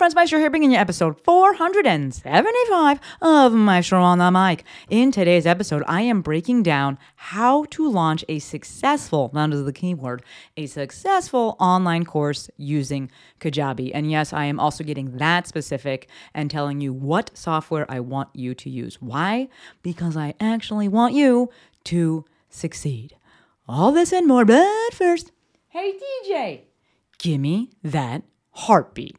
friends, Maestro here, bringing you episode 475 of Maestro on the Mic. In today's episode, I am breaking down how to launch a successful, that is the keyword, a successful online course using Kajabi. And yes, I am also getting that specific and telling you what software I want you to use. Why? Because I actually want you to succeed. All this and more, but first, hey DJ, gimme that heartbeat.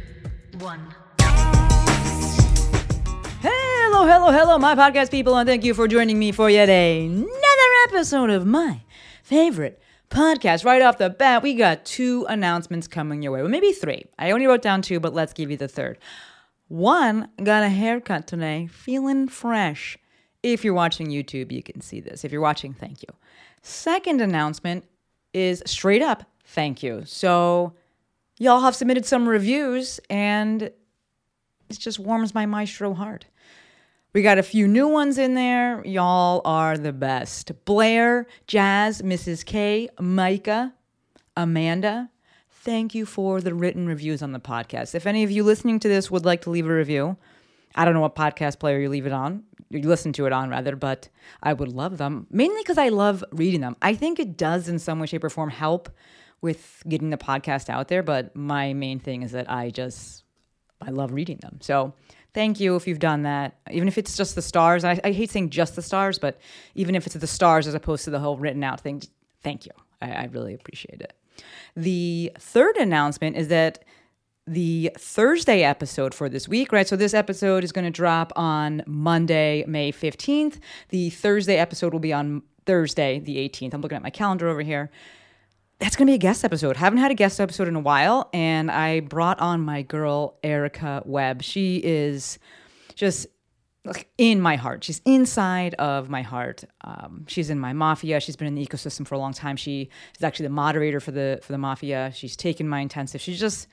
one. Hello, hello, hello, my podcast people, and thank you for joining me for yet another episode of my favorite podcast. Right off the bat, we got two announcements coming your way. Well, maybe three. I only wrote down two, but let's give you the third. One, got a haircut today, feeling fresh. If you're watching YouTube, you can see this. If you're watching, thank you. Second announcement is straight up thank you. So, y'all have submitted some reviews, and it just warms my maestro heart. We got a few new ones in there. Y'all are the best. Blair, Jazz, Mrs. K, Micah, Amanda, thank you for the written reviews on the podcast. If any of you listening to this would like to leave a review, I don't know what podcast player you leave it on, you listen to it on rather, but I would love them. Mainly because I love reading them. I think it does in some way, shape, or form help with getting the podcast out there, but my main thing is that I just I love reading them. So thank you if you've done that. Even if it's just the stars. I, I hate saying just the stars, but even if it's the stars as opposed to the whole written out thing, thank you. I, I really appreciate it. The third announcement is that the Thursday episode for this week, right? So this episode is going to drop on Monday, May 15th. The Thursday episode will be on Thursday, the 18th. I'm looking at my calendar over here that's going to be a guest episode. Haven't had a guest episode in a while, and I brought on my girl Erica Webb. She is just like in my heart. She's inside of my heart. Um, she's in my mafia. She's been in the ecosystem for a long time. She is actually the moderator for the for the mafia. She's taken my intensive. She's just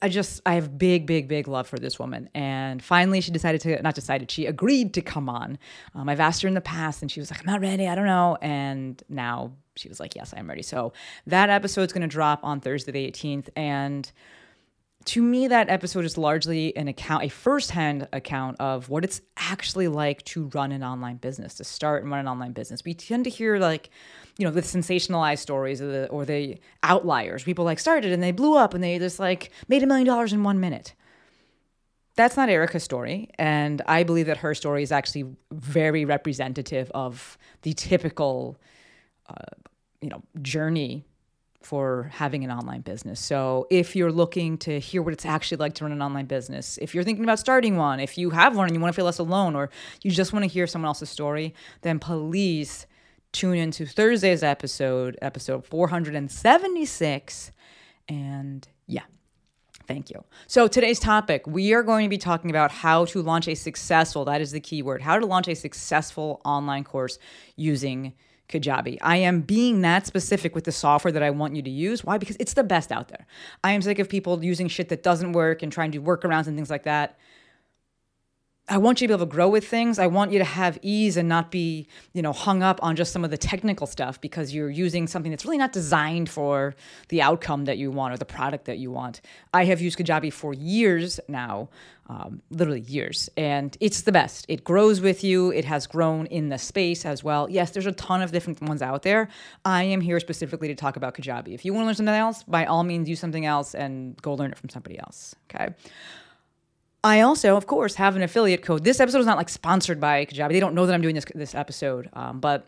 I just I have big, big, big love for this woman. And finally, she decided to not decided. She agreed to come on. Um, I've asked her in the past, and she was like, "I'm not ready. I don't know." And now she was like, "Yes, I'm ready." So that episode's going to drop on Thursday the 18th, and to me, that episode is largely an account, a firsthand account of what it's actually like to run an online business, to start and run an online business. We tend to hear like, you know, the sensationalized stories or the, or the outliers. People like started and they blew up and they just like made a million dollars in one minute. That's not Erica's story. And I believe that her story is actually very representative of the typical, uh, you know, journey for having an online business. So, if you're looking to hear what it's actually like to run an online business, if you're thinking about starting one, if you have one and you want to feel less alone, or you just want to hear someone else's story, then please tune into Thursday's episode, episode 476. And yeah, Thank you. So today's topic, we are going to be talking about how to launch a successful, that is the key word, how to launch a successful online course using Kajabi. I am being that specific with the software that I want you to use. Why? Because it's the best out there. I am sick of people using shit that doesn't work and trying to do workarounds and things like that. I want you to be able to grow with things. I want you to have ease and not be, you know, hung up on just some of the technical stuff because you're using something that's really not designed for the outcome that you want or the product that you want. I have used Kajabi for years now, um, literally years, and it's the best. It grows with you. It has grown in the space as well. Yes, there's a ton of different ones out there. I am here specifically to talk about Kajabi. If you want to learn something else, by all means, use something else and go learn it from somebody else. Okay. I also, of course, have an affiliate code. This episode is not like sponsored by Kajabi. They don't know that I'm doing this this episode. Um, but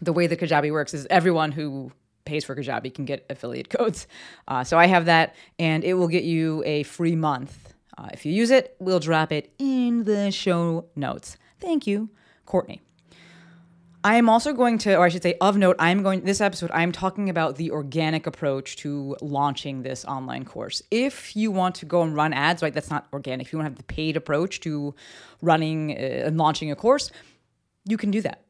the way that Kajabi works is everyone who pays for Kajabi can get affiliate codes. Uh, so I have that, and it will get you a free month. Uh, if you use it, we'll drop it in the show notes. Thank you, Courtney. I am also going to, or I should say, of note, I'm going, this episode, I'm talking about the organic approach to launching this online course. If you want to go and run ads, right, that's not organic. If you want to have the paid approach to running uh, and launching a course, you can do that.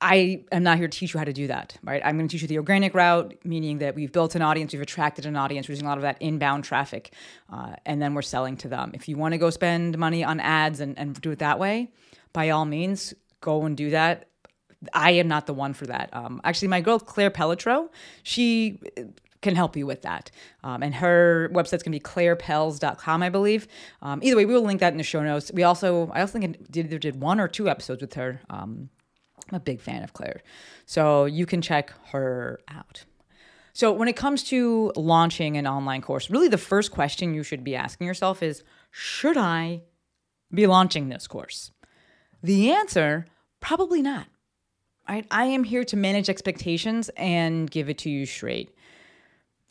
I am not here to teach you how to do that, right? I'm going to teach you the organic route, meaning that we've built an audience, we've attracted an audience, we're using a lot of that inbound traffic, uh, and then we're selling to them. If you want to go spend money on ads and, and do it that way, by all means, go and do that. I am not the one for that. Um, actually, my girl Claire Pelletreau, she can help you with that. Um, and her website's gonna be clairepells.com, I believe. Um, either way, we will link that in the show notes. We also, I also think I did, either did one or two episodes with her. Um, I'm a big fan of Claire. So you can check her out. So when it comes to launching an online course, really the first question you should be asking yourself is Should I be launching this course? The answer probably not. Right? I am here to manage expectations and give it to you straight.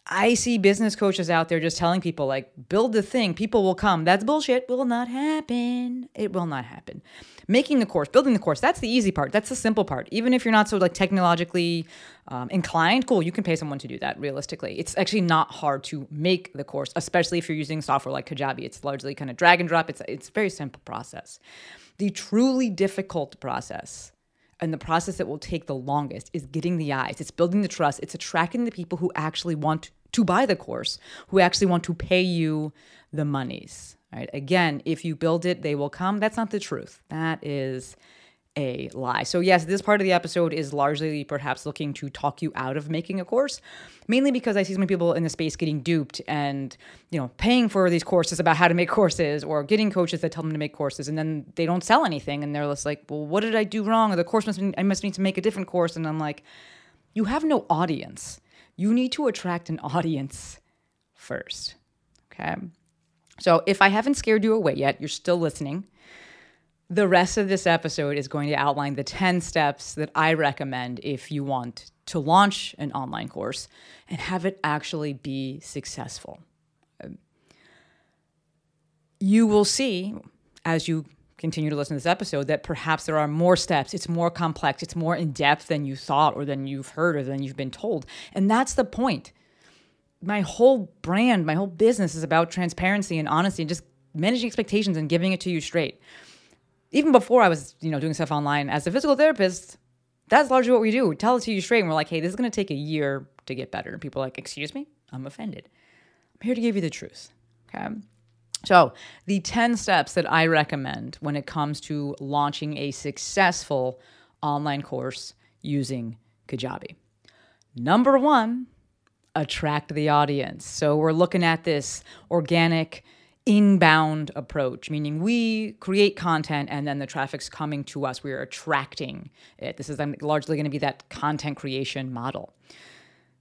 I see business coaches out there just telling people, like, build the thing, people will come. That's bullshit. Will not happen. It will not happen. Making the course, building the course, that's the easy part. That's the simple part. Even if you're not so like technologically um, inclined, cool, you can pay someone to do that realistically. It's actually not hard to make the course, especially if you're using software like Kajabi. It's largely kind of drag and drop. It's, it's a very simple process. The truly difficult process and the process that will take the longest is getting the eyes. It's building the trust. It's attracting the people who actually want to buy the course, who actually want to pay you the monies. Right? Again, if you build it, they will come. That's not the truth. That is a lie. So, yes, this part of the episode is largely perhaps looking to talk you out of making a course, mainly because I see so many people in the space getting duped and, you know, paying for these courses about how to make courses or getting coaches that tell them to make courses and then they don't sell anything and they're just like, well, what did I do wrong? Or the course must, be, I must need to make a different course. And I'm like, you have no audience. You need to attract an audience first. Okay. So if I haven't scared you away yet, you're still listening the rest of this episode is going to outline the 10 steps that I recommend if you want to launch an online course and have it actually be successful. You will see as you continue to listen to this episode that perhaps there are more steps. It's more complex, it's more in depth than you thought or than you've heard or than you've been told. And that's the point. My whole brand, my whole business is about transparency and honesty and just managing expectations and giving it to you straight even before I was, you know, doing stuff online as a physical therapist, that's largely what we do. We tell it to you straight and we're like, hey, this is going to take a year to get better. And people are like, excuse me? I'm offended. I'm here to give you the truth. Okay. So, the 10 steps that I recommend when it comes to launching a successful online course using Kajabi. Number one, attract the audience. So, we're looking at this organic, inbound approach, meaning we create content and then the traffic's coming to us. We're attracting it. This is largely going to be that content creation model.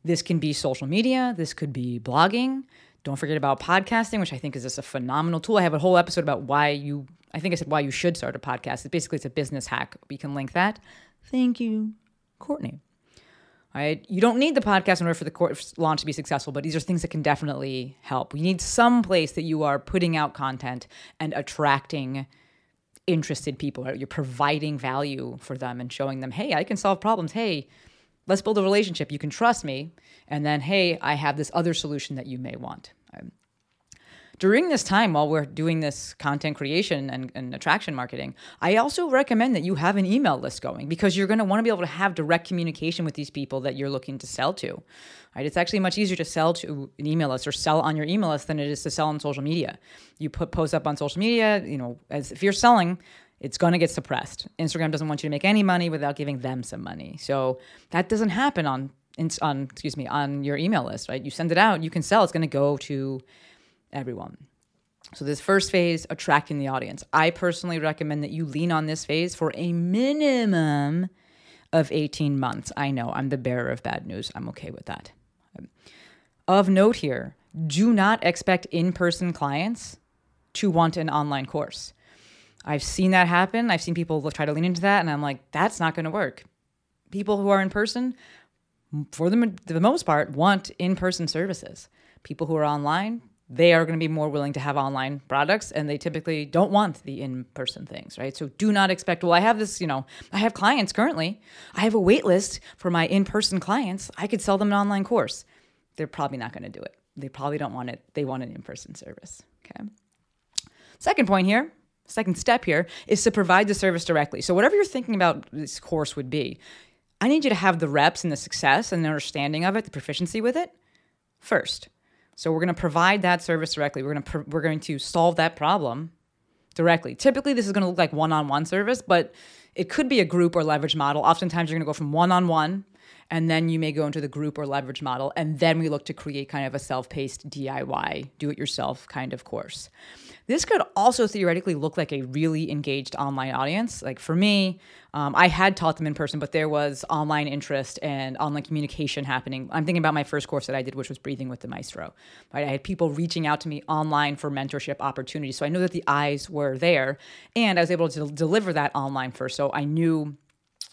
This can be social media, this could be blogging. Don't forget about podcasting, which I think is just a phenomenal tool. I have a whole episode about why you, I think I said why you should start a podcast. It's basically it's a business hack. We can link that. Thank you, Courtney right? You don't need the podcast in order for the course launch to be successful, but these are things that can definitely help. You need some place that you are putting out content and attracting interested people. Right? You're providing value for them and showing them, hey, I can solve problems. Hey, let's build a relationship. You can trust me. And then, hey, I have this other solution that you may want um, during this time while we're doing this content creation and, and, attraction marketing, I also recommend that you have an email list going because you're going to want to be able to have direct communication with these people that you're looking to sell to. Right? It's actually much easier to sell to an email list or sell on your email list than it is to sell on social media. You put posts up on social media, you know, as if you're selling, it's going to get suppressed. Instagram doesn't want you to make any money without giving them some money. So that doesn't happen on on excuse me on your email list, right? You send it out, you can sell. It's going to go to everyone. So, this first phase, attracting the audience. I personally recommend that you lean on this phase for a minimum of 18 months. I know I'm the bearer of bad news. I'm okay with that. Of note here, do not expect in person clients to want an online course. I've seen that happen. I've seen people try to lean into that, and I'm like, that's not going to work. People who are in person, for the, the most part, want in person services. People who are online, they are going to be more willing to have online products and they typically don't want the in-person things right? So do not expect well i have this you know i have clients currently. I have a wait list for my in-person clients. I could sell them an online course. They're probably not going to do it. They probably don't want it. They want an in-person service okay? Second point here second step here is to provide the service directly. So whatever you're thinking about this course would be i need you to have the reps and the success and the understanding of it the proficiency with it first so we're going to provide that service directly. We're going to pr- we're going to solve that problem directly. Typically, this is going to look like one-on-one service, but it could be a group or leverage model. Oftentimes, you're going to go from one-on-one, and then you may go into the group or leverage model, and then we look to create kind of a self-paced DIY, do-it-yourself kind of course. This could also theoretically look like a really engaged online audience. Like for me, um, I had taught them in person, but there was online interest and online communication happening. I'm thinking about my first course that I did, which was Breathing with the Maestro. Right, I had people reaching out to me online for mentorship opportunities, so I knew that the eyes were there, and I was able to deliver that online first. So I knew,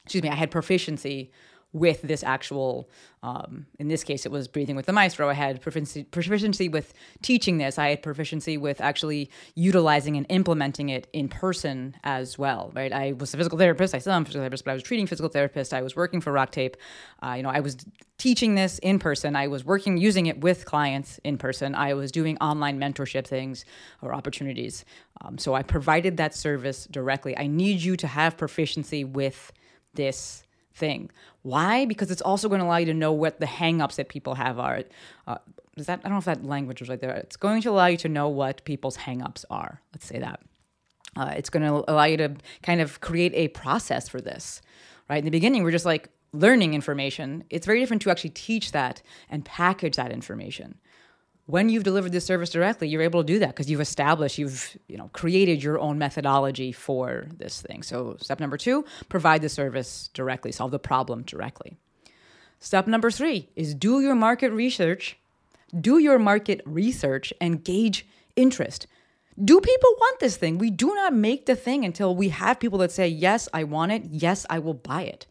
excuse me, I had proficiency with this actual um, in this case it was breathing with the maestro. I had proficiency, proficiency with teaching this. I had proficiency with actually utilizing and implementing it in person as well right? I was a physical therapist. I still am a physical therapist but i was treating physical therapist. I was working for RockTape. Uh, you know i was teaching this in person. I was working using it with clients in person. I was doing online mentorship things or opportunities. Um, so i provided that service directly. I need you to have proficiency with this thing. Why? Because it's also going to allow you to know what the hangups that people have are. Uh, is that I don't know if that language was right there. It's going to allow you to know what people's hangups are. Let's say that. Uh, it's going to allow you to kind of create a process for this. Right in the beginning, we're just like learning information. It's very different to actually teach that and package that information when you've delivered this service directly, you're able to do that because you've established, you've you know created your own methodology for this thing. So step number two, provide the service directly, solve the problem directly. Step number three is do your market research, do your market research and gauge interest. Do people want this thing? We do not make the thing until we have people that say, Yes, I want it. Yes, I will buy it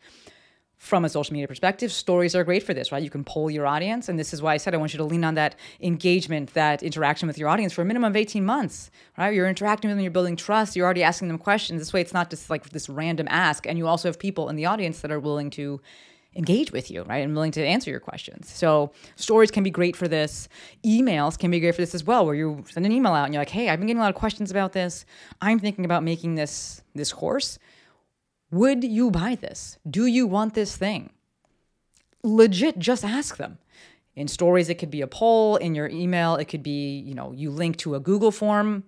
from a social media perspective, stories are great for this, right? You can poll your audience. And this is why I said I want you to lean on that engagement, that interaction with your audience for a minimum of 18 months, right? You're interacting with them, you're building trust, you're already asking them questions. This way, it's not just like this random ask. And you also have people in the audience that are willing to engage with you, right? And willing to answer your questions. So stories can be great for this. Emails can be great for this as well, where you send an email out and you're like, hey, I've been getting a lot of questions about this. I'm thinking about making this this course would you buy this? Do you want this thing? Legit, just ask them. In stories, it could be a poll. In your email, it could be, you know, you link to a Google form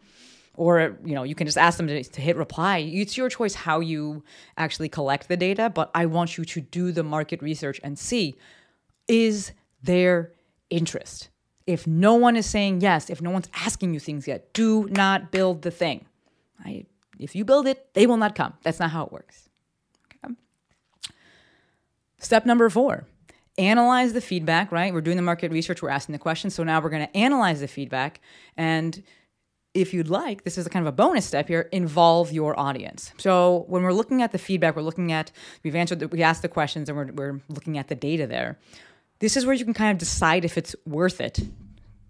or you know you can just ask them to, to, hit reply it's your choice how you actually collect the data but i want you to do the market research and see is there interest if no one is saying yes if no one's asking you things yet do not build the thing I, if you build it they will not come that's not how it works Step number four analyze the feedback, right? We're doing the market research, we're asking the questions. So now we're going to analyze the feedback. And if you'd like, this is a kind of a bonus step here, involve your audience. So when we're looking at the feedback, we're looking at, we've answered, the, we asked the questions and we're, we're looking at the data there. This is where you can kind of decide if it's worth it,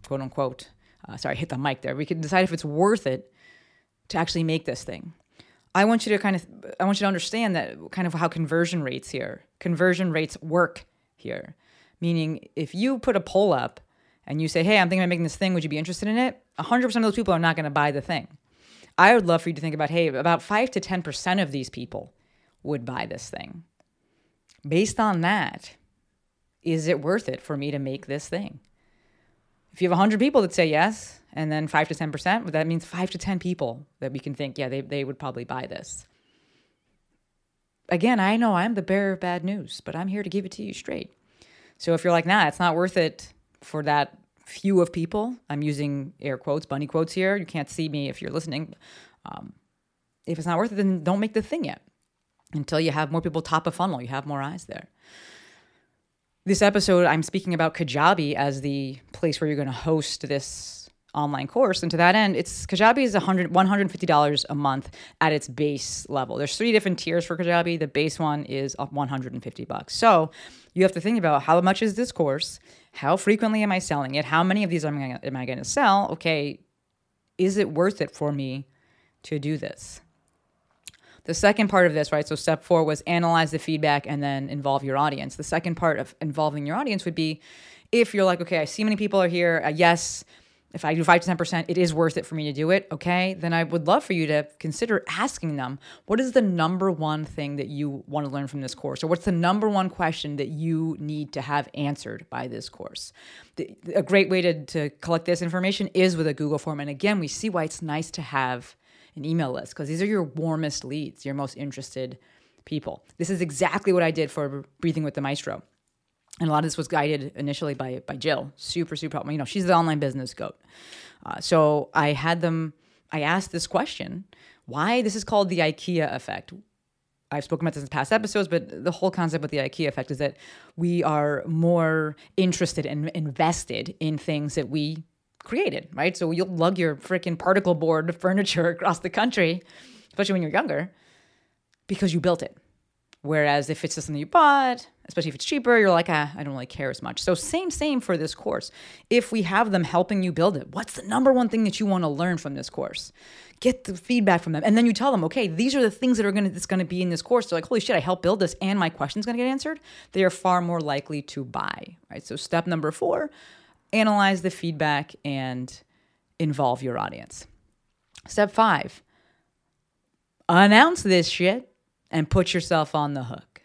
quote unquote. Uh, sorry, hit the mic there. We can decide if it's worth it to actually make this thing. I want you to kind of I want you to understand that kind of how conversion rates here. Conversion rates work here. Meaning if you put a poll up and you say, "Hey, I'm thinking about making this thing, would you be interested in it?" 100% of those people are not going to buy the thing. I would love for you to think about, "Hey, about 5 to 10% of these people would buy this thing." Based on that, is it worth it for me to make this thing? If you have 100 people that say yes, and then 5 to 10%, that means 5 to 10 people that we can think, yeah, they, they would probably buy this. Again, I know I'm the bearer of bad news, but I'm here to give it to you straight. So if you're like, nah, it's not worth it for that few of people, I'm using air quotes, bunny quotes here. You can't see me if you're listening. Um, if it's not worth it, then don't make the thing yet until you have more people top of funnel, you have more eyes there. This episode, I'm speaking about Kajabi as the place where you're going to host this online course. And to that end, it's Kajabi is $100, $150 a month at its base level. There's three different tiers for Kajabi. The base one is 150 bucks. So you have to think about how much is this course? How frequently am I selling it? How many of these am I, am I going to sell? Okay, is it worth it for me to do this? The second part of this, right? So step four was analyze the feedback and then involve your audience. The second part of involving your audience would be if you're like, okay, I see many people are here. Uh, yes, if I do five to ten percent, it is worth it for me to do it. Okay, then I would love for you to consider asking them, what is the number one thing that you want to learn from this course, or what's the number one question that you need to have answered by this course. The, a great way to to collect this information is with a Google form, and again, we see why it's nice to have an email list because these are your warmest leads, your most interested people. This is exactly what I did for Breathing with the Maestro. And a lot of this was guided initially by by Jill, super super helpful. You know, she's the online business goat. Uh, so I had them. I asked this question: Why this is called the IKEA effect? I've spoken about this in past episodes, but the whole concept with the IKEA effect is that we are more interested and invested in things that we created, right? So you'll lug your freaking particle board furniture across the country, especially when you're younger, because you built it. Whereas if it's just something you bought, especially if it's cheaper, you're like, ah, I don't really care as much. So same, same for this course. If we have them helping you build it, what's the number one thing that you want to learn from this course? Get the feedback from them, and then you tell them, okay, these are the things that are gonna that's gonna be in this course. They're like, holy shit, I helped build this, and my question's gonna get answered. They are far more likely to buy, right? So step number four, analyze the feedback and involve your audience. Step five, announce this shit and put yourself on the hook.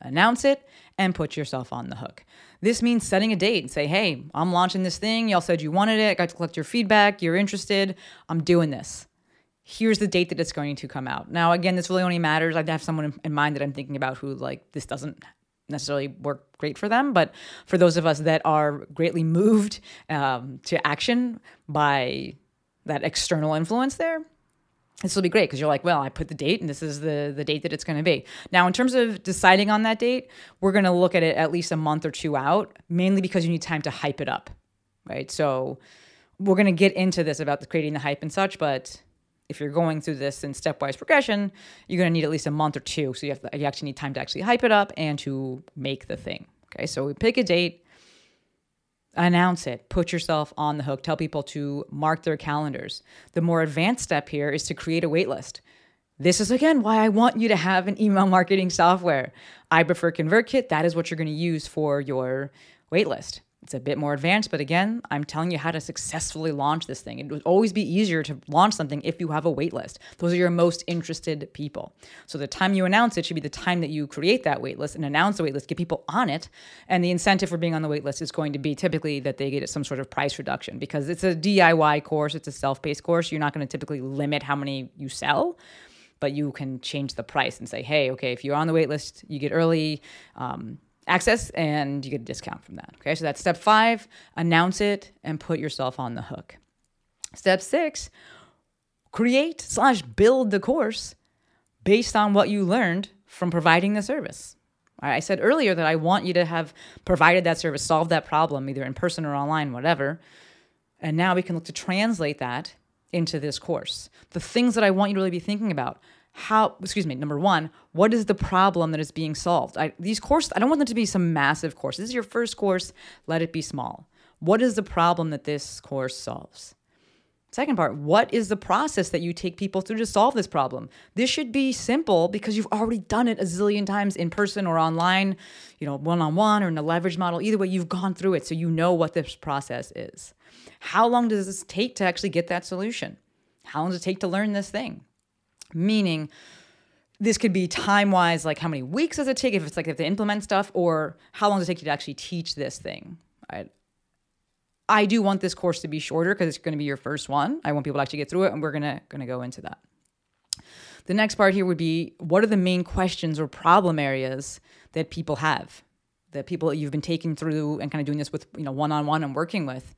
Announce it and put yourself on the hook. This means setting a date and say, hey, I'm launching this thing. Y'all said you wanted it. I got to collect your feedback. You're interested. I'm doing this. Here's the date that it's going to come out. Now, again, this really only matters. I'd have someone in mind that I'm thinking about who, like, this doesn't necessarily work great for them. But for those of us that are greatly moved um, to action by that external influence there, this will be great because you're like, well, I put the date and this is the the date that it's going to be. Now, in terms of deciding on that date, we're going to look at it at least a month or two out, mainly because you need time to hype it up, right? So we're going to get into this about the creating the hype and such, but if you're going through this in stepwise progression, you're going to need at least a month or two. So you have to, you actually need time to actually hype it up and to make the thing. Okay, so we pick a date, announce it, put yourself on the hook, tell people to mark their calendars. The more advanced step here is to create a waitlist. This is again why I want you to have an email marketing software. I prefer ConvertKit. That is what you're going to use for your waitlist. It's a bit more advanced, but again, I'm telling you how to successfully launch this thing. It would always be easier to launch something if you have a waitlist. Those are your most interested people. So the time you announce it should be the time that you create that waitlist and announce the waitlist, get people on it. And the incentive for being on the waitlist is going to be typically that they get some sort of price reduction because it's a DIY course, it's a self-paced course. You're not going to typically limit how many you sell but you can change the price and say, hey, okay, if you're on the waitlist, you get early um, access and you get a discount from that. Okay, so that's step five announce it and put yourself on the hook. Step six create slash build the course based on what you learned from providing the service. I said earlier that I want you to have provided that service, solved that problem, either in person or online, whatever. And now we can look to translate that into this course. The things that I want you to really be thinking about how excuse me number one what is the problem that is being solved? I, these courses i don't want them to be some massive course. This is your first course let it be small. What is the problem that this course solves? Second part what is the process that you take people through to solve this problem? This should be simple because you've already done it a zillion times in person or online you know one-on-one or in a leverage model either way you've gone through it so you know what this process is. How long does this take to actually get that solution? How long does it take to learn this thing meaning this could be time wise, like how many weeks does it take if it's like if they implement stuff, or how long does it take you to actually teach this thing? Right. I do want this course to be shorter because it's going to be your first one. I want people to actually get through it, and we're gonna gonna go into that. The next part here would be what are the main questions or problem areas that people have, that people you've been taking through and kind of doing this with, you know, one on one and working with.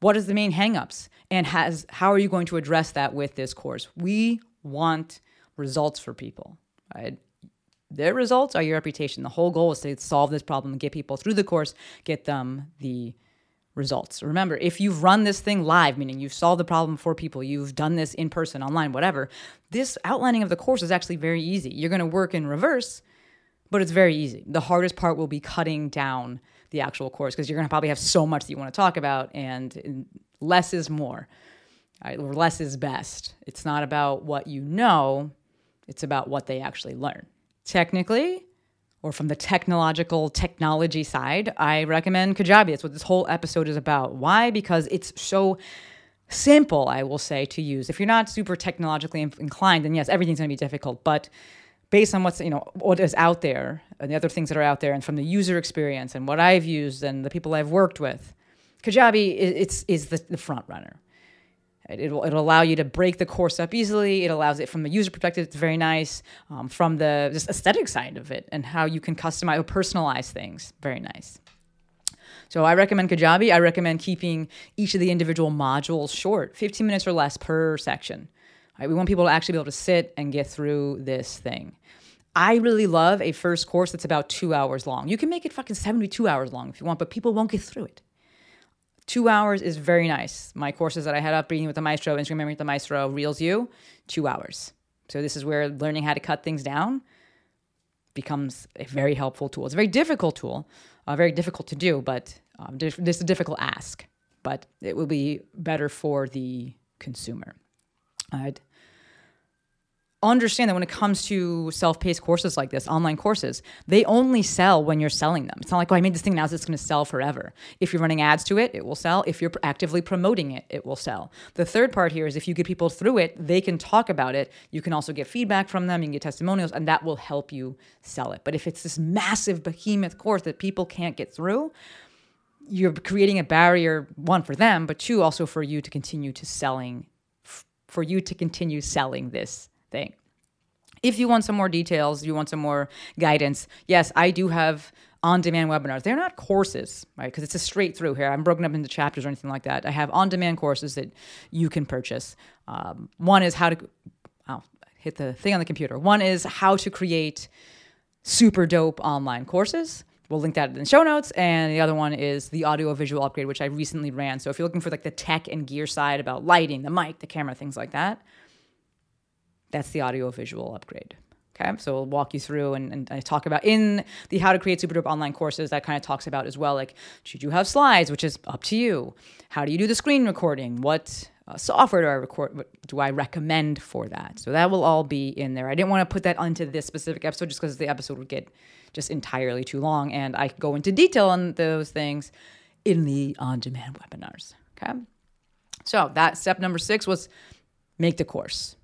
What is the main hangups, and has how are you going to address that with this course? We want results for people, right? Their results are your reputation. The whole goal is to solve this problem get people through the course, get them the results. Remember, if you've run this thing live, meaning you've solved the problem for people, you've done this in person, online, whatever, this outlining of the course is actually very easy. You're going to work in reverse, but it's very easy. The hardest part will be cutting down the actual course because you're going to probably have so much that you want to talk about, and less is more. Less is best. It's not about what you know, it's about what they actually learn. Technically, or from the technological technology side, I recommend Kajabi. That's what this whole episode is about. Why? Because it's so simple, I will say, to use. If you're not super technologically inclined, then yes, everything's going to be difficult. But based on what's you know what is out there and the other things that are out there, and from the user experience and what I've used and the people I've worked with, Kajabi is, is the, the front runner. It'll, it'll allow you to break the course up easily. It allows it from the user perspective. It's very nice. Um, from the just aesthetic side of it and how you can customize or personalize things. Very nice. So I recommend Kajabi. I recommend keeping each of the individual modules short, 15 minutes or less per section. Right? We want people to actually be able to sit and get through this thing. I really love a first course that's about two hours long. You can make it fucking 72 hours long if you want, but people won't get through it. Two hours is very nice. My courses that I had up Breathing with the Maestro, Instagram Memory with the Maestro, Reels You, two hours. So this is where learning how to cut things down becomes a very helpful tool. It's a very difficult tool, uh, very difficult to do, but um, this is a difficult ask. But it will be better for the consumer. All right understand that when it comes to self-paced courses like this, online courses, they only sell when you're selling them. It's not like, oh, I made this thing now, so it's going to sell forever. If you're running ads to it, it will sell. If you're actively promoting it, it will sell. The third part here is if you get people through it, they can talk about it. You can also get feedback from them, you can get testimonials, and that will help you sell it. But if it's this massive behemoth course that people can't get through, you're creating a barrier, one for them, but two, also for you to continue to selling, for you to continue selling this thing. If you want some more details, you want some more guidance, yes, I do have on demand webinars. They're not courses, right? Because it's a straight through here. I'm broken up into chapters or anything like that. I have on demand courses that you can purchase. Um, one is how to, I'll hit the thing on the computer. One is how to create super dope online courses. We'll link that in the show notes. And the other one is the audio visual upgrade, which I recently ran. So if you're looking for like the tech and gear side about lighting, the mic, the camera, things like that, that's the audio visual upgrade. Okay, so we'll walk you through and, and I talk about in the How to Create Super Dope online courses that kind of talks about as well, like should you have slides, which is up to you. How do you do the screen recording? What uh, software do I record? What do I recommend for that? So that will all be in there. I didn't want to put that onto this specific episode just because the episode would get just entirely too long, and I go into detail on those things in the on-demand webinars. Okay, so that step number six was make the course.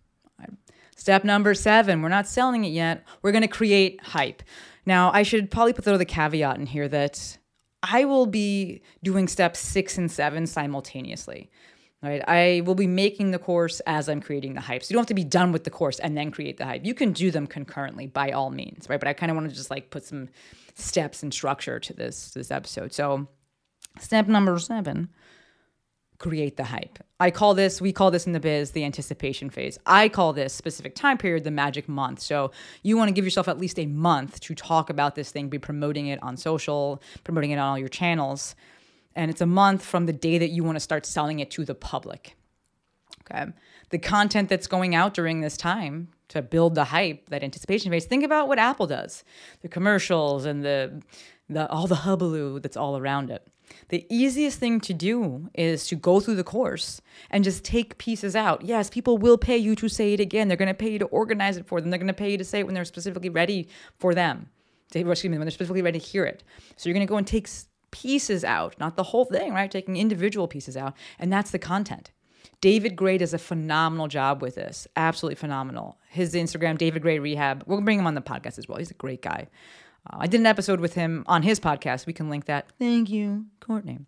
Step number seven, we're not selling it yet. We're going to create hype. Now, I should probably put the caveat in here that I will be doing steps six and seven simultaneously. Right? I will be making the course as I'm creating the hype. So you don't have to be done with the course and then create the hype. You can do them concurrently by all means, right? But I kind of want to just like put some steps and structure to this this episode. So step number seven create the hype. I call this, we call this in the biz the anticipation phase. I call this specific time period the magic month. So you want to give yourself at least a month to talk about this thing, be promoting it on social, promoting it on all your channels. And it's a month from the day that you want to start selling it to the public. Okay. The content that's going out during this time to build the hype, that anticipation phase, think about what Apple does. The commercials and the the all the hubbub that's all around it. The easiest thing to do is to go through the course and just take pieces out. Yes, people will pay you to say it again. They're going to pay you to organize it for them. They're going to pay you to say it when they're specifically ready for them. Excuse me, when they're specifically ready to hear it. So you're going to go and take pieces out, not the whole thing, right? Taking individual pieces out, and that's the content. David Grey does a phenomenal job with this. Absolutely phenomenal. His Instagram, David Grey Rehab. We'll bring him on the podcast as well. He's a great guy. Uh, I did an episode with him on his podcast. We can link that. Thank you, Courtney.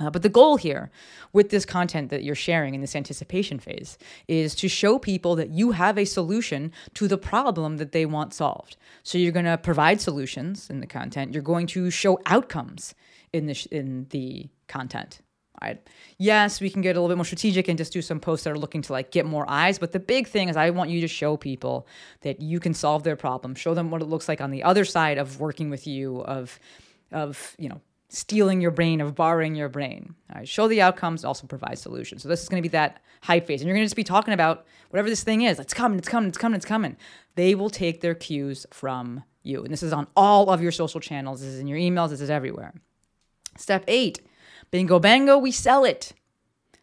Uh, but the goal here with this content that you're sharing in this anticipation phase is to show people that you have a solution to the problem that they want solved. So you're going to provide solutions in the content. You're going to show outcomes in the sh- in the content. Right? Yes, we can get a little bit more strategic and just do some posts that are looking to like get more eyes. But the big thing is, I want you to show people that you can solve their problem. Show them what it looks like on the other side of working with you, of, of you know, stealing your brain, of borrowing your brain. Show the outcomes, also provide solutions. So this is going to be that hype phase, and you're going to just be talking about whatever this thing is. It's coming, it's coming, it's coming, it's coming. They will take their cues from you, and this is on all of your social channels. This is in your emails. This is everywhere. Step eight, bingo bango, we sell it.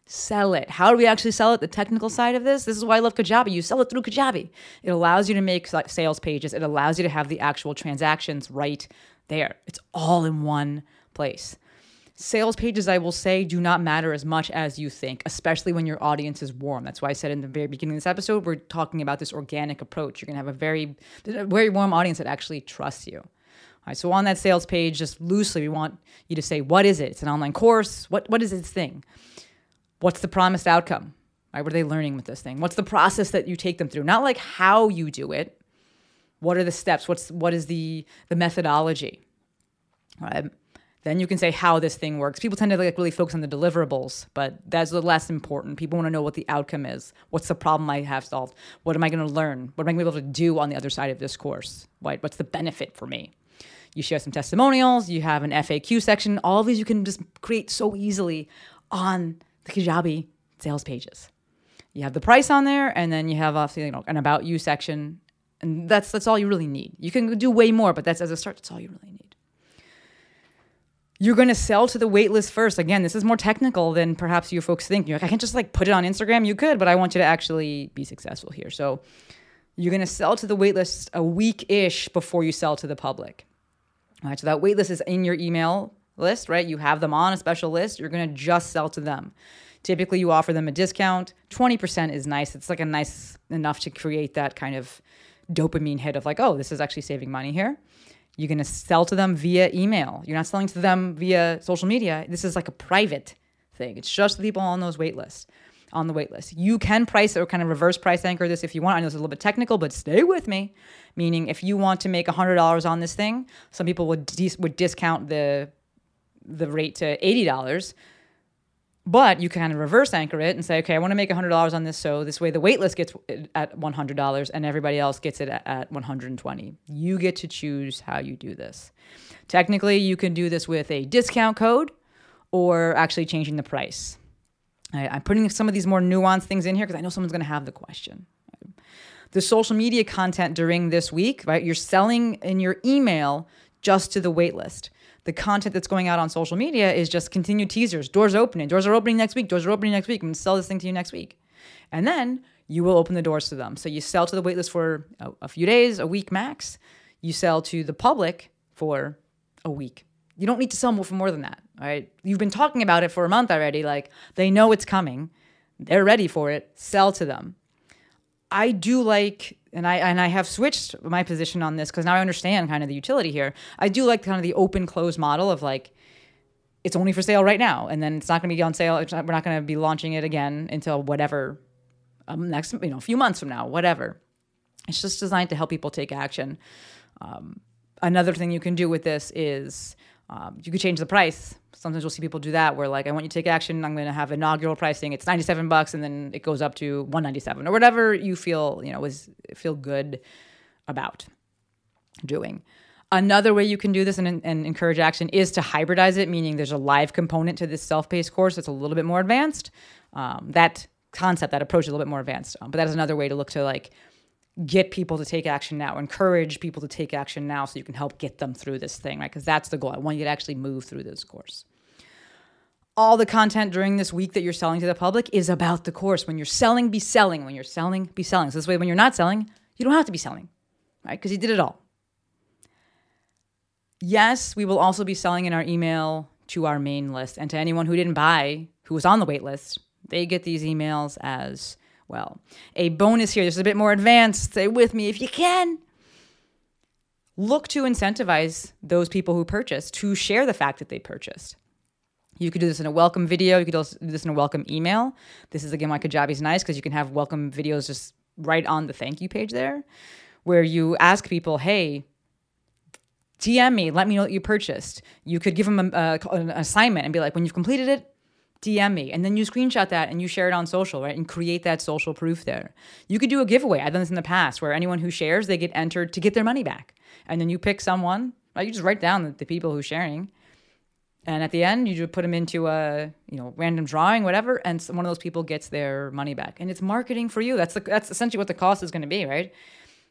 Sell it. How do we actually sell it? The technical side of this. This is why I love Kajabi. You sell it through Kajabi. It allows you to make sales pages. It allows you to have the actual transactions right there. It's all in one place. Sales pages, I will say, do not matter as much as you think, especially when your audience is warm. That's why I said in the very beginning of this episode, we're talking about this organic approach. You're going to have a very, very warm audience that actually trusts you. Right, so on that sales page, just loosely, we want you to say, what is it? It's an online course. What What is this thing? What's the promised outcome? Right, what are they learning with this thing? What's the process that you take them through? Not like how you do it. What are the steps? What's what is the the methodology? Right then you can say how this thing works. People tend to like really focus on the deliverables, but that's the less important. People want to know what the outcome is. What's the problem I have solved? What am I going to learn? What am I going to be able to do on the other side of this course? Right? What's the benefit for me? You share some testimonials. You have an FAQ section. All of these you can just create so easily on the Kajabi sales pages. You have the price on there, and then you have obviously you know, an about you section, and that's that's all you really need. You can do way more, but that's as a start. That's all you really need you're going to sell to the waitlist first. Again, this is more technical than perhaps you folks think. You're like, I can't just like put it on Instagram. You could, but I want you to actually be successful here. So you're going to sell to the waitlist a week ish before you sell to the public. All right. So that waitlist is in your email list, right? You have them on a special list. You're going to just sell to them. Typically, you offer them a discount. 20% is nice. It's like a nice enough to create that kind of dopamine hit of like, oh, this is actually saving money here. You're going to sell to them via email. You're not selling to them via social media. This is like a private thing. It's just the people on those wait lists, on the wait list. You can price or kind of reverse price anchor this if you want. I know it's a little bit technical, but stay with me. Meaning, if you want to make $100 on this thing, some people would dis- would discount the the rate to $80 but you can kind of reverse anchor it and say, okay, I want to make $100 on this. So this way the waitlist gets uh, at $100 and everybody else gets it at 120. You get to choose how you do this. Technically, you can do this with a discount code or actually changing the price. I, am putting some of these more nuanced things in here because I know someone's going to have the question. The social media content during this week, right? You're selling in your email just to the waitlist the content that's going out on social media is just continued teasers. Doors opening. Doors are opening next week. Doors are opening next week. I'm going to sell this thing to you next week. And then you will open the doors to them. So you sell to the waitlist for a, a few days, a week max. You sell to the public for a week. You don't need to sell more for more than that. right? You've been talking about it for a month already. Like they know it's coming. They're ready for it. Sell to them. I do like and I and I have switched my position on this because now I understand kind of the utility here. I do like kind of the open close model of like it's only for sale right now, and then it's not going to be on sale. Not, we're not going to be launching it again until whatever um, next you know a few months from now, whatever. It's just designed to help people take action. Um, another thing you can do with this is um, you could change the price. Sometimes you'll see people do that where like I want you to take action. I'm going to have inaugural pricing. It's 97 bucks and then it goes up to 197 or whatever you feel, you know, is feel good about doing. Another way you can do this and, and, encourage action is to hybridize it, meaning there's a live component to this self-paced course that's a little bit more advanced. Um, that concept, that approach is a little bit more advanced. Um, but that is another way to look to like get people to take action now, encourage people to take action now so you can help get them through this thing, right? Because that's the goal. I want you to actually move through this course. All the content during this week that you're selling to the public is about the course. When you're selling, be selling. When you're selling, be selling. So this way, when you're not selling, you don't have to be selling, right? Because you did it all. Yes, we will also be selling in our email to our main list and to anyone who didn't buy, who was on the wait list. They get these emails as well. A bonus here, this is a bit more advanced. Stay with me if you can. Look to incentivize those people who purchased to share the fact that they purchased. You could do this in a welcome video. You could also do this in a welcome email. This is again why Kajabi is nice because you can have welcome videos just right on the thank you page there, where you ask people, "Hey, DM me. Let me know that you purchased." You could give them a, a, an assignment and be like, "When you've completed it, DM me. And then you screenshot that and you share it on social, right? And create that social proof there. You could do a giveaway. I've done this in the past where anyone who shares, they get entered to get their money back. And then you pick someone, right? You just write down the, people who are sharing. And at the end, you just put them into a you know random drawing, whatever, and one of those people gets their money back. And it's marketing for you. That's the, that's essentially what the cost is going to be, right?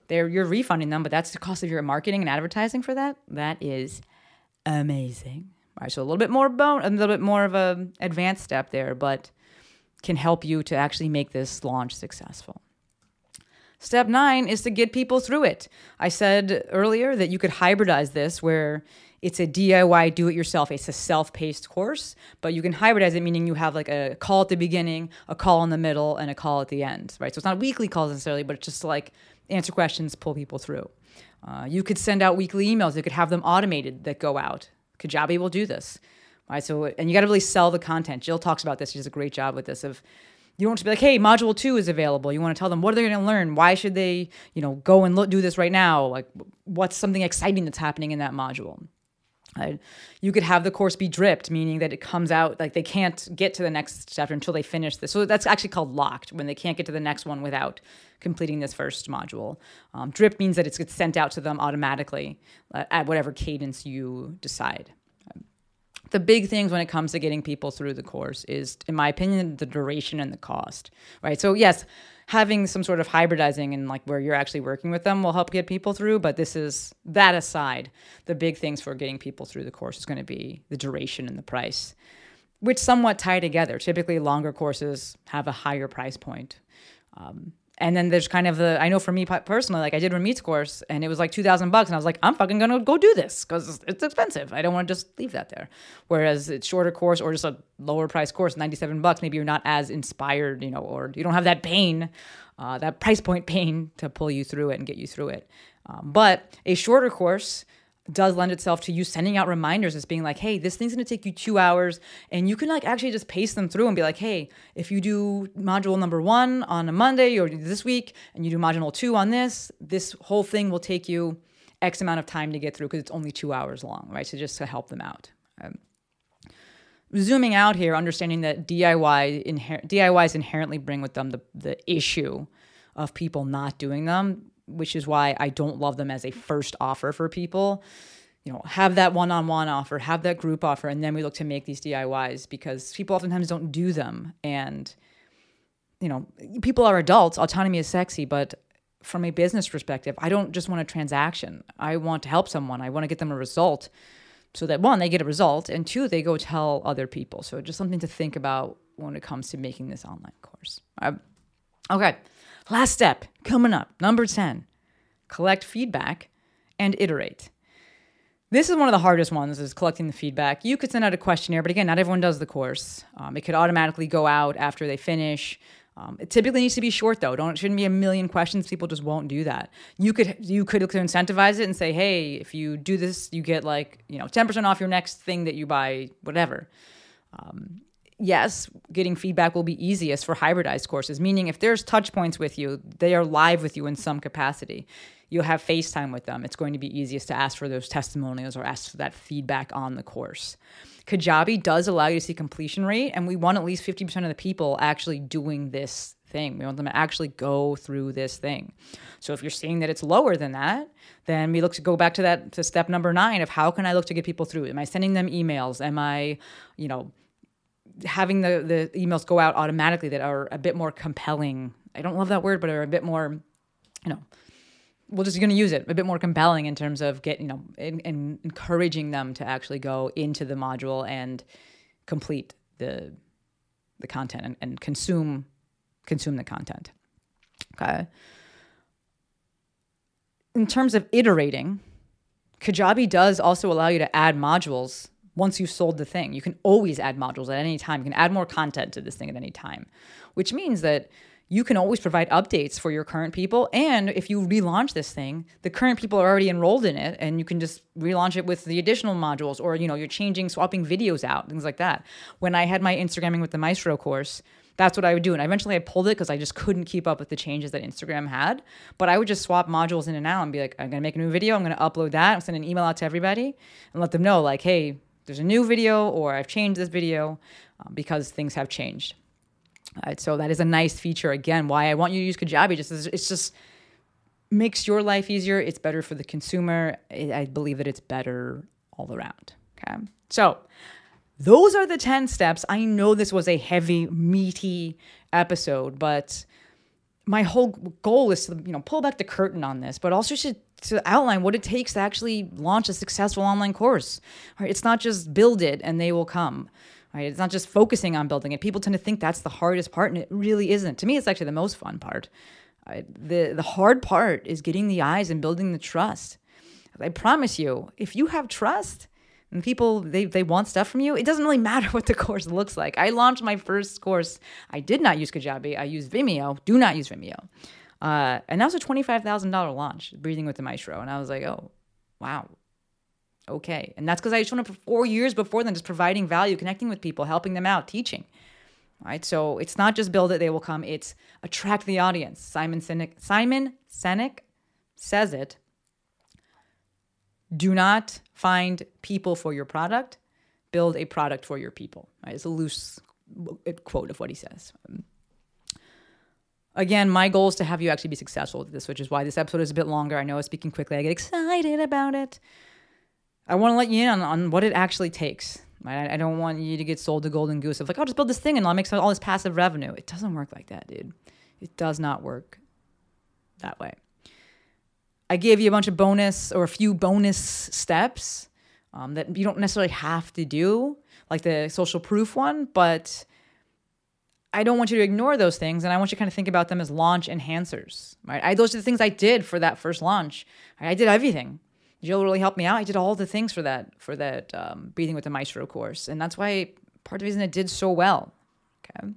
They're, you're refunding them, but that's the cost of your marketing and advertising for that. That is amazing. Right, so a little bit more bone, a little bit more of a advanced step there, but can help you to actually make this launch successful. Step nine is to get people through it. I said earlier that you could hybridize this where it's a DIY do it yourself, it's a self paced course, but you can hybridize it, meaning you have like a call at the beginning, a call in the middle, and a call at the end, right? So it's not weekly calls necessarily, but it's just like answer questions, pull people through. Uh, you could send out weekly emails, you could have them automated that go out. Kajabi will do this. Right. So, and you got to really sell the content. Jill talks about this. She does a great job with this. Of you don't want to be like, hey, module two is available. You want to tell them what are they going to learn? Why should they, you know, go and look, do this right now? Like, what's something exciting that's happening in that module? Right. You could have the course be dripped, meaning that it comes out like they can't get to the next chapter until they finish this. So that's actually called locked when they can't get to the next one without completing this first module. Um, drip means that it's sent out to them automatically uh, at whatever cadence you decide the big things when it comes to getting people through the course is, in my opinion, the duration and the cost, right? So, yes, having some sort of hybridizing and like where you're actually working with them will help get people through. But this is that aside, the big things for getting people through the course is going to be the duration and the price, which somewhat tie together. Typically, longer courses have a higher price point. Um, and then there's kind of the I know for me personally, like I did Ramit's course and it was like two thousand bucks, and I was like, I'm fucking gonna go do this because it's expensive. I don't want to just leave that there. Whereas it's shorter course or just a lower price course, ninety seven bucks, maybe you're not as inspired, you know, or you don't have that pain, uh, that price point pain to pull you through it and get you through it. Um, but a shorter course does lend itself to you sending out reminders as being like, hey, this thing's gonna take you two hours. And you can like actually just pace them through and be like, hey, if you do module number one on a Monday or this week and you do module two on this, this whole thing will take you X amount of time to get through because it's only two hours long, right? So just to help them out. Um, zooming out here, understanding that DIY inher- DIYs inherently bring with them the, the issue of people not doing them which is why I don't love them as a first offer for people. You know, have that one on one offer, have that group offer, and then we look to make these DIYs because people oftentimes don't do them. And, you know, people are adults, autonomy is sexy, but from a business perspective, I don't just want a transaction. I want to help someone, I want to get them a result so that one, they get a result, and two, they go tell other people. So just something to think about when it comes to making this online course. Um, okay. Last step coming up, number 10 collect feedback and iterate. This is one of the hardest ones is collecting the feedback. You could send out a questionnaire, but again, not everyone does the course. Um, it could automatically go out after they finish. Um, it typically needs to be short though. Don't it shouldn't be a million questions. People just won't do that. You could you could incentivize it and say, hey, if you do this, you get like you know ten percent off your next thing that you buy, whatever. Um, yes, getting feedback will be easiest for hybridized courses, meaning if there's touch points with you, they are live with you in some capacity. You'll have FaceTime with them. It's going to be easiest to ask for those testimonials or ask for that feedback on the course. Kajabi does allow you to see completion rate, and we want at least 50% of the people actually doing this thing. We want them to actually go through this thing. So if you're seeing that it's lower than that, then we look to go back to that to step number nine of how can I look to get people through? Am I sending them emails? Am I, you know, having the the emails go out automatically that are a bit more compelling. I don't love that word, but are a bit more, you know, we're just going to use it a bit more compelling in terms of getting, you know, in, in encouraging them to actually go into the module and complete the the content and, and consume consume the content. Okay. In terms of iterating, Kajabi does also allow you to add modules once you've sold the thing. You can always add modules at any time. You can add more content to this thing at any time, which means that you can always provide updates for your current people. And if you relaunch this thing, the current people are already enrolled in it, and you can just relaunch it with the additional modules, or you know, you're changing, swapping videos out, things like that. When I had my Instagramming with the Maestro course, that's what I would do. And eventually I pulled it because I just couldn't keep up with the changes that Instagram had. But I would just swap modules in and out and be like, I'm gonna make a new video, I'm gonna upload that, I'm send an email out to everybody and let them know, like, hey, there's a new video or I've changed this video um, because things have changed. Right, so that is a nice feature. Again, why I want you to use Kajabi. Just it's just makes your life easier. It's better for the consumer. I believe that it's better all around. Okay, so those are the ten steps. I know this was a heavy, meaty episode, but my whole goal is to you know pull back the curtain on this, but also to to outline what it takes to actually launch a successful online course. Right? It's not just build it and they will come. Right? It's not just focusing on building it. People tend to think that's the hardest part, and it really isn't. To me, it's actually the most fun part. Right? The the hard part is getting the eyes and building the trust. I promise you, if you have trust and people they, they want stuff from you, it doesn't really matter what the course looks like. I launched my first course. I did not use Kajabi. I used Vimeo. Do not use Vimeo. Uh, and that was a $25,000 launch, Breathing with the Maestro. And I was like, oh, wow. Okay. And that's because I shown up for four years before then, just providing value, connecting with people, helping them out, teaching. Right. So it's not just build it, they will come. It's attract the audience. Simon Sinek, Simon Sinek says it. Do not find people for your product. Build a product for your people. Right? It's a loose quote of what he says. Again, my goal is to have you actually be successful with this, which is why this episode is a bit longer. I know I'm speaking quickly. I get excited about it. I want to let you in on, on what it actually takes. Right? I don't want you to get sold the golden goose of like, I'll just build this thing and I'll make all this passive revenue. It doesn't work like that, dude. It does not work that way. I gave you a bunch of bonus or a few bonus steps um, that you don't necessarily have to do, like the social proof one, but I don't want you to ignore those things, and I want you to kind of think about them as launch enhancers. Right? I, those are the things I did for that first launch. I did everything. Jill really helped me out. I did all the things for that for that um, breathing with the maestro course, and that's why part of the reason it did so well. Okay.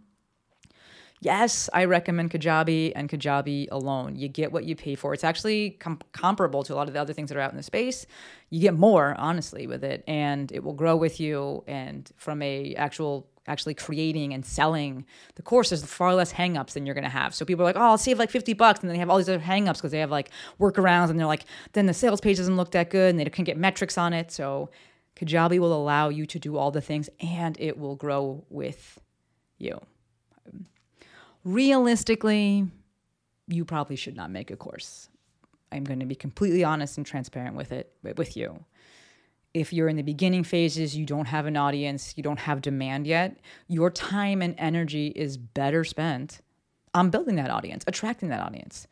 Yes, I recommend Kajabi and Kajabi alone. You get what you pay for. It's actually com- comparable to a lot of the other things that are out in the space. You get more, honestly, with it, and it will grow with you. And from a actual actually creating and selling the course, there's far less hangups than you're going to have. So people are like, oh, I'll save like 50 bucks. And then they have all these other hangups because they have like workarounds and they're like, then the sales page doesn't look that good and they can get metrics on it. So Kajabi will allow you to do all the things and it will grow with you. Realistically, you probably should not make a course. I'm going to be completely honest and transparent with it with you if you're in the beginning phases, you don't have an audience, you don't have demand yet, your time and energy is better spent on building that audience, attracting that audience.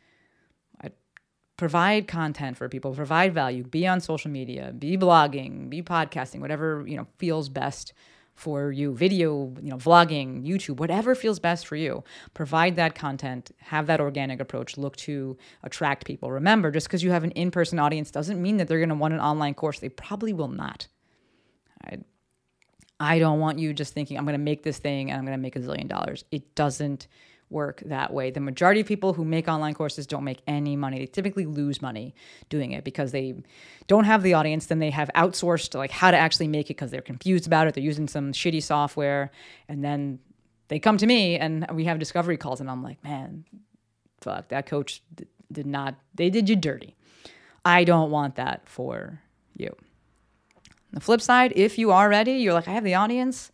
Provide content for people, provide value, be on social media, be blogging, be podcasting, whatever, you know, feels best for you video you know vlogging youtube whatever feels best for you provide that content have that organic approach look to attract people. Remember just because you have an in-person audience doesn't mean that they're going to want an online course. They probably will not. I, I don't want you just thinking i'm going to make this thing and i'm going to make a zillion dollars. It doesn't work that way. The majority of people who make online courses don't make any money. They typically lose money doing it because they don't have the audience. Then they have outsourced like how to actually make it because they're confused about it. They're using some shitty software, and then they come to me and we have discovery calls, and I'm like, man, fuck, that coach did not. They did you dirty. I don't want that for you. The flip side, if you are ready, you're like, I have the audience.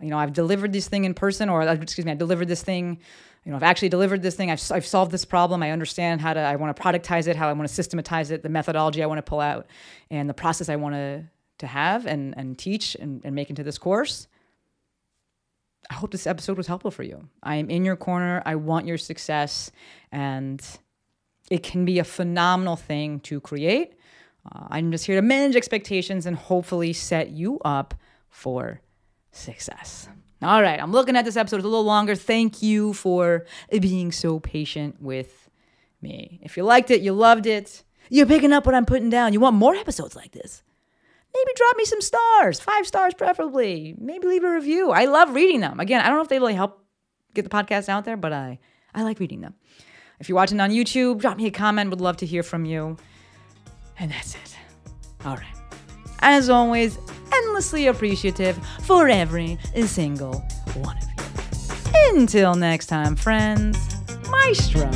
You know, I've delivered this thing in person, or uh, excuse me, I delivered this thing you know, I've actually delivered this thing. I've, I've solved this problem. I understand how to, I want to productize it, how I want to systematize it, the methodology I want to pull out, and the process I want to, to have and, and teach and, and make into this course. I hope this episode was helpful for you. I am in your corner. I want your success. And it can be a phenomenal thing to create. Uh, I'm just here to manage expectations and hopefully set you up for success. All right, I'm looking at this episode. It's a little longer. Thank you for being so patient with me. If you liked it, you loved it, you're picking up what I'm putting down, you want more episodes like this, maybe drop me some stars, five stars preferably. Maybe leave a review. I love reading them. Again, I don't know if they really help get the podcast out there, but I, I like reading them. If you're watching on YouTube, drop me a comment. Would love to hear from you. And that's it. All right. As always, endlessly appreciative for every single one of you. Until next time, friends, Maestro